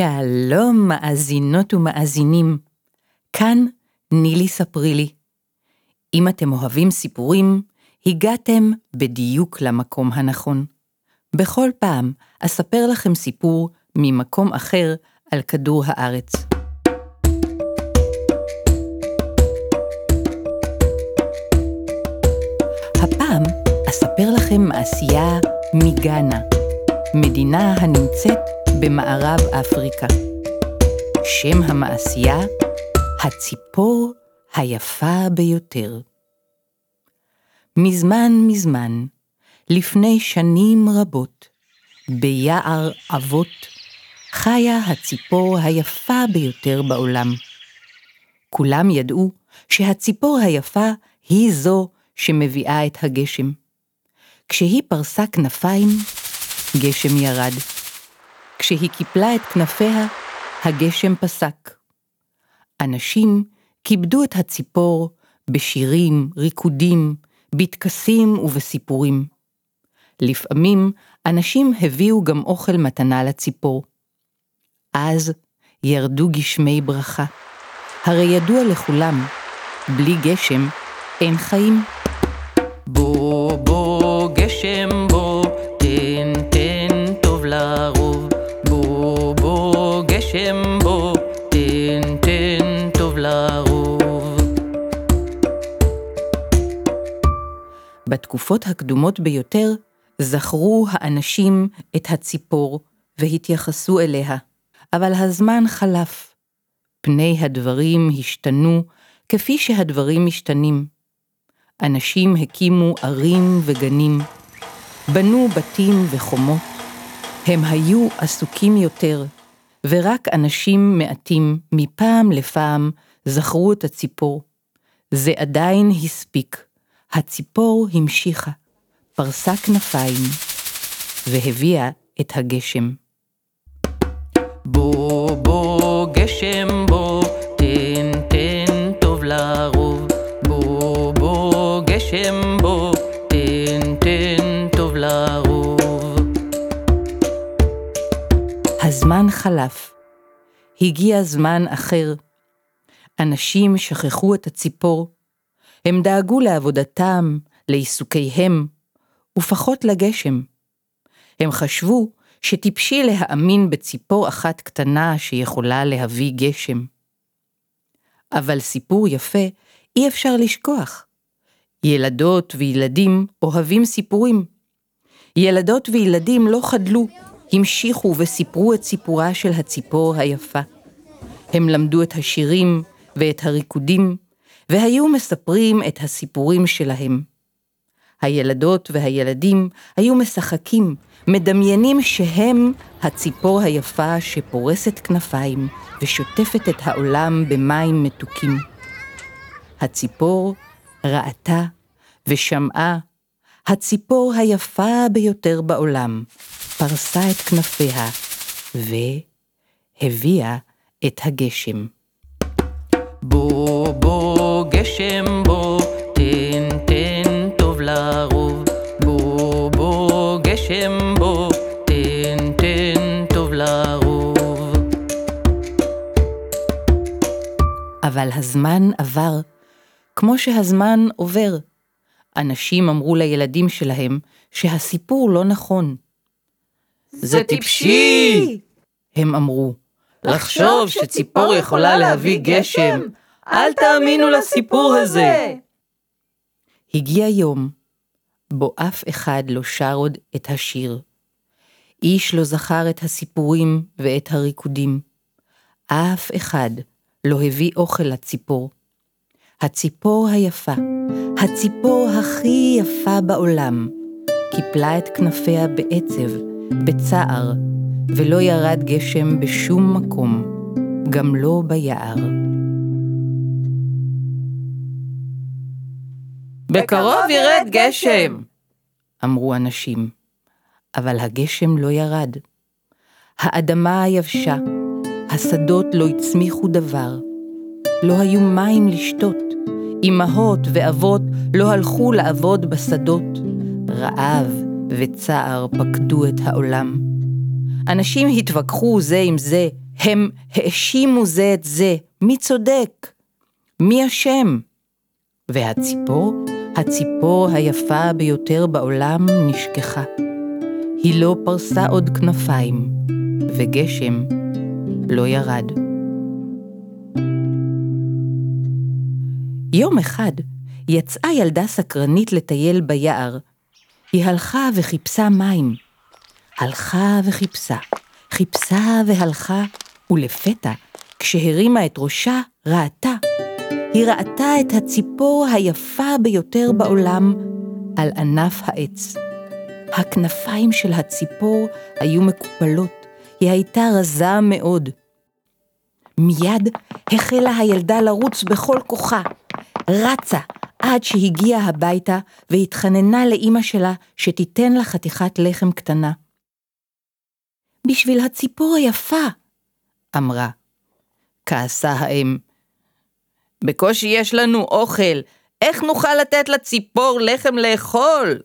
שלום מאזינות ומאזינים, כאן נילי ספרי לי. אם אתם אוהבים סיפורים, הגעתם בדיוק למקום הנכון. בכל פעם אספר לכם סיפור ממקום אחר על כדור הארץ. הפעם אספר לכם מעשייה מגאנה, מדינה הנמצאת במערב אפריקה. שם המעשייה, הציפור היפה ביותר. מזמן מזמן, לפני שנים רבות, ביער אבות, חיה הציפור היפה ביותר בעולם. כולם ידעו שהציפור היפה היא זו שמביאה את הגשם. כשהיא פרסה כנפיים, גשם ירד. כשהיא קיפלה את כנפיה, הגשם פסק. אנשים כיבדו את הציפור בשירים, ריקודים, בטקסים ובסיפורים. לפעמים אנשים הביאו גם אוכל מתנה לציפור. אז ירדו גשמי ברכה. הרי ידוע לכולם, בלי גשם אין חיים. בתקופות הקדומות ביותר זכרו האנשים את הציפור והתייחסו אליה, אבל הזמן חלף. פני הדברים השתנו כפי שהדברים משתנים. אנשים הקימו ערים וגנים, בנו בתים וחומות. הם היו עסוקים יותר, ורק אנשים מעטים מפעם לפעם זכרו את הציפור. זה עדיין הספיק. הציפור המשיכה, פרסה כנפיים, והביאה את הגשם. בוא בוא גשם בוא, תן תן טוב לרוב. בוא בוא גשם בוא, תן תן טוב לרוב. הזמן חלף. הגיע זמן אחר. אנשים שכחו את הציפור. הם דאגו לעבודתם, לעיסוקיהם, ופחות לגשם. הם חשבו שטיפשי להאמין בציפור אחת קטנה שיכולה להביא גשם. אבל סיפור יפה אי אפשר לשכוח. ילדות וילדים אוהבים סיפורים. ילדות וילדים לא חדלו, המשיכו וסיפרו את סיפורה של הציפור היפה. הם למדו את השירים ואת הריקודים, והיו מספרים את הסיפורים שלהם. הילדות והילדים היו משחקים, מדמיינים שהם הציפור היפה שפורסת כנפיים ושוטפת את העולם במים מתוקים. הציפור ראתה ושמעה, הציפור היפה ביותר בעולם, פרסה את כנפיה והביאה את הגשם. בוא בוא גשם בוא, תן תן טוב לרוב. בוא בוא גשם בוא, תן תן טוב לרוב. אבל הזמן עבר, כמו שהזמן עובר. אנשים אמרו לילדים שלהם שהסיפור לא נכון. זה טיפשי! הם אמרו. לחשוב שציפור יכולה להביא גשם, אל תאמינו לסיפור הזה. הגיע יום, בו אף אחד לא שר עוד את השיר. איש לא זכר את הסיפורים ואת הריקודים. אף אחד לא הביא אוכל לציפור. הציפור היפה, הציפור הכי יפה בעולם, קיפלה את כנפיה בעצב, בצער, ולא ירד גשם בשום מקום. גם לא ביער. בקרוב ירד גשם! אמרו הנשים, אבל הגשם לא ירד. האדמה יבשה, השדות לא הצמיחו דבר. לא היו מים לשתות, אמהות ואבות לא הלכו לעבוד בשדות. רעב וצער פקדו את העולם. אנשים התווכחו זה עם זה, הם האשימו זה את זה, מי צודק? מי אשם? והציפור, הציפור היפה ביותר בעולם, נשכחה. היא לא פרסה עוד כנפיים, וגשם לא ירד. יום אחד יצאה ילדה סקרנית לטייל ביער. היא הלכה וחיפשה מים. הלכה וחיפשה, חיפשה והלכה, ולפתע, כשהרימה את ראשה, ראתה. היא ראתה את הציפור היפה ביותר בעולם על ענף העץ. הכנפיים של הציפור היו מקופלות, היא הייתה רזה מאוד. מיד החלה הילדה לרוץ בכל כוחה. רצה עד שהגיעה הביתה והתחננה לאימא שלה שתיתן לה חתיכת לחם קטנה. בשביל הציפור היפה, אמרה. כעסה האם. בקושי יש לנו אוכל, איך נוכל לתת לציפור לחם לאכול?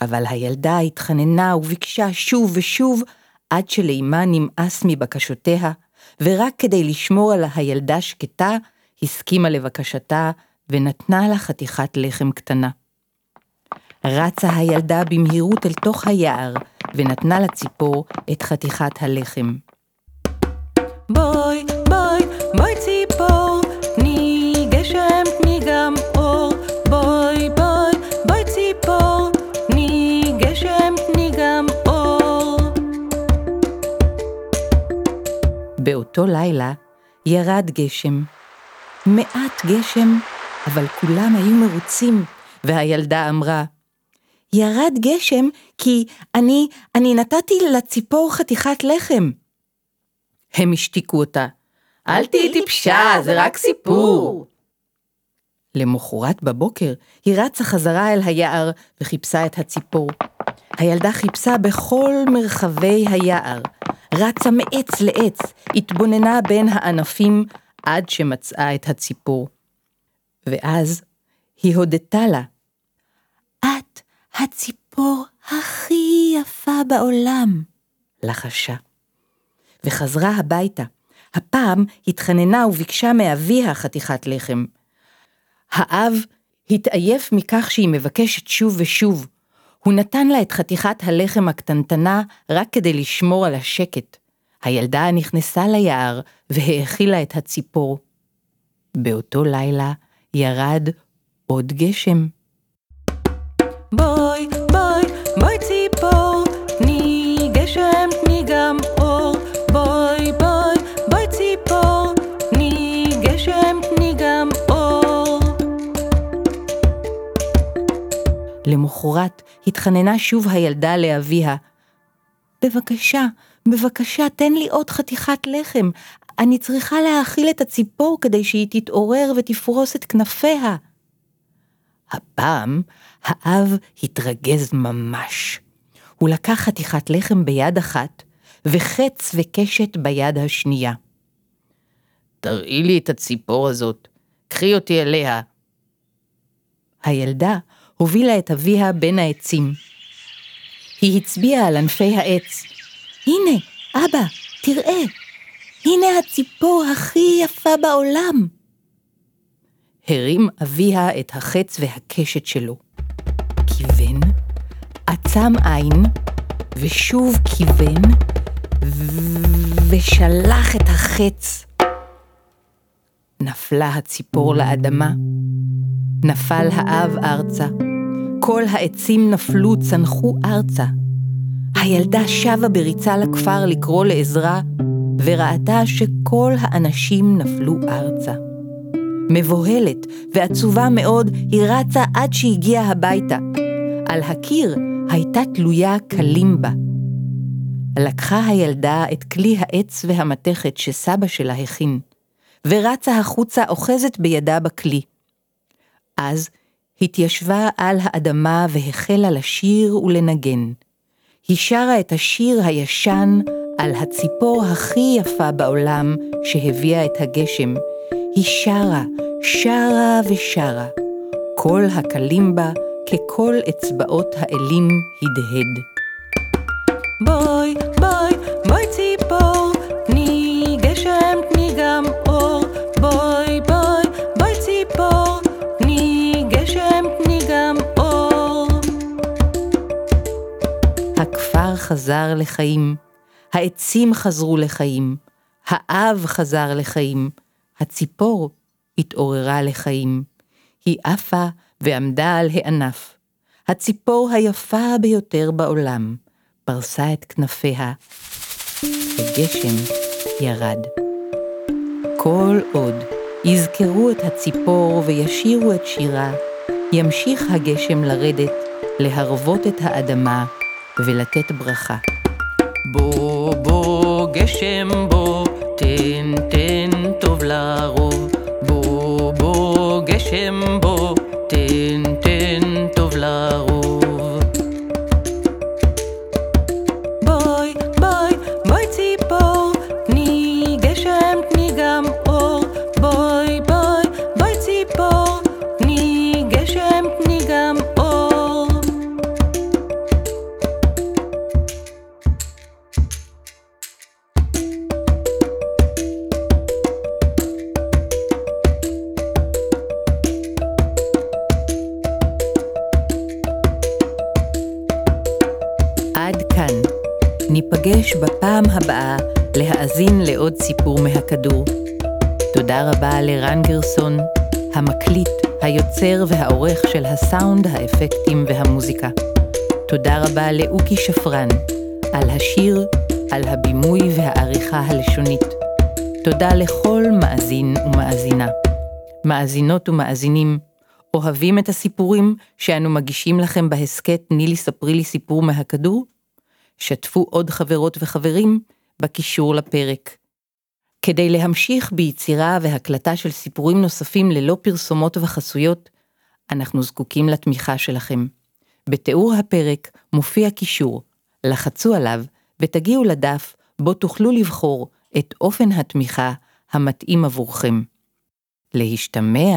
אבל הילדה התחננה וביקשה שוב ושוב, עד שלאמה נמאס מבקשותיה, ורק כדי לשמור על הילדה שקטה, הסכימה לבקשתה ונתנה לה חתיכת לחם קטנה. רצה הילדה במהירות אל תוך היער, ונתנה לציפור את חתיכת הלחם. בואי באותו לילה ירד גשם. מעט גשם, אבל כולם היו מרוצים, והילדה אמרה, ירד גשם כי אני, אני נתתי לציפור חתיכת לחם. הם השתיקו אותה. אל תהיי טיפשה, זה רק סיפור. למחרת בבוקר היא רצה חזרה אל היער וחיפשה את הציפור. הילדה חיפשה בכל מרחבי היער, רצה מעץ לעץ, התבוננה בין הענפים עד שמצאה את הציפור. ואז היא הודתה לה, את הציפור הכי יפה בעולם, לחשה. וחזרה הביתה. הפעם התחננה וביקשה מאביה חתיכת לחם. האב התעייף מכך שהיא מבקשת שוב ושוב. הוא נתן לה את חתיכת הלחם הקטנטנה רק כדי לשמור על השקט. הילדה נכנסה ליער והאכילה את הציפור. באותו לילה ירד עוד גשם. למחרת התחננה שוב הילדה לאביה. בבקשה, בבקשה, תן לי עוד חתיכת לחם. אני צריכה להאכיל את הציפור כדי שהיא תתעורר ותפרוס את כנפיה. הפעם האב התרגז ממש. הוא לקח חתיכת לחם ביד אחת, וחץ וקשת ביד השנייה. תראי לי את הציפור הזאת, קחי אותי אליה. הילדה הובילה את אביה בין העצים. היא הצביעה על ענפי העץ. הנה, אבא, תראה, הנה הציפור הכי יפה בעולם. הרים אביה את החץ והקשת שלו. כיוון, עצם עין, ושוב כיוון, ושלח את החץ. נפלה הציפור לאדמה, נפל האב ארצה, כל העצים נפלו, צנחו ארצה. הילדה שבה בריצה לכפר לקרוא לעזרה, וראתה שכל האנשים נפלו ארצה. מבוהלת ועצובה מאוד, היא רצה עד שהגיעה הביתה. על הקיר הייתה תלויה קלימבה. לקחה הילדה את כלי העץ והמתכת שסבא שלה הכין, ורצה החוצה אוחזת בידה בכלי. אז התיישבה על האדמה והחלה לשיר ולנגן. היא שרה את השיר הישן על הציפור הכי יפה בעולם שהביאה את הגשם. היא שרה, שרה ושרה. כל הקלימבה ככל אצבעות האלים הדהד. בואי, חזר לחיים, העצים חזרו לחיים, האב חזר לחיים, הציפור התעוררה לחיים. היא עפה ועמדה על הענף. הציפור היפה ביותר בעולם פרסה את כנפיה, וגשם ירד. כל עוד יזכרו את הציפור וישירו את שירה, ימשיך הגשם לרדת, להרוות את האדמה ולתת ברכה. בוא, בוא, גשם בוא, תן, תן טוב לרוב. בוא, בוא, גשם בוא, תן, ניפגש בפעם הבאה להאזין לעוד סיפור מהכדור. תודה רבה לרן גרסון, המקליט, היוצר והעורך של הסאונד, האפקטים והמוזיקה. תודה רבה לאוקי שפרן, על השיר, על הבימוי והעריכה הלשונית. תודה לכל מאזין ומאזינה. מאזינות ומאזינים, אוהבים את הסיפורים שאנו מגישים לכם בהסכת נילי ספרי לי סיפור מהכדור? שתפו עוד חברות וחברים בקישור לפרק. כדי להמשיך ביצירה והקלטה של סיפורים נוספים ללא פרסומות וחסויות, אנחנו זקוקים לתמיכה שלכם. בתיאור הפרק מופיע קישור, לחצו עליו ותגיעו לדף בו תוכלו לבחור את אופן התמיכה המתאים עבורכם. להשתמע.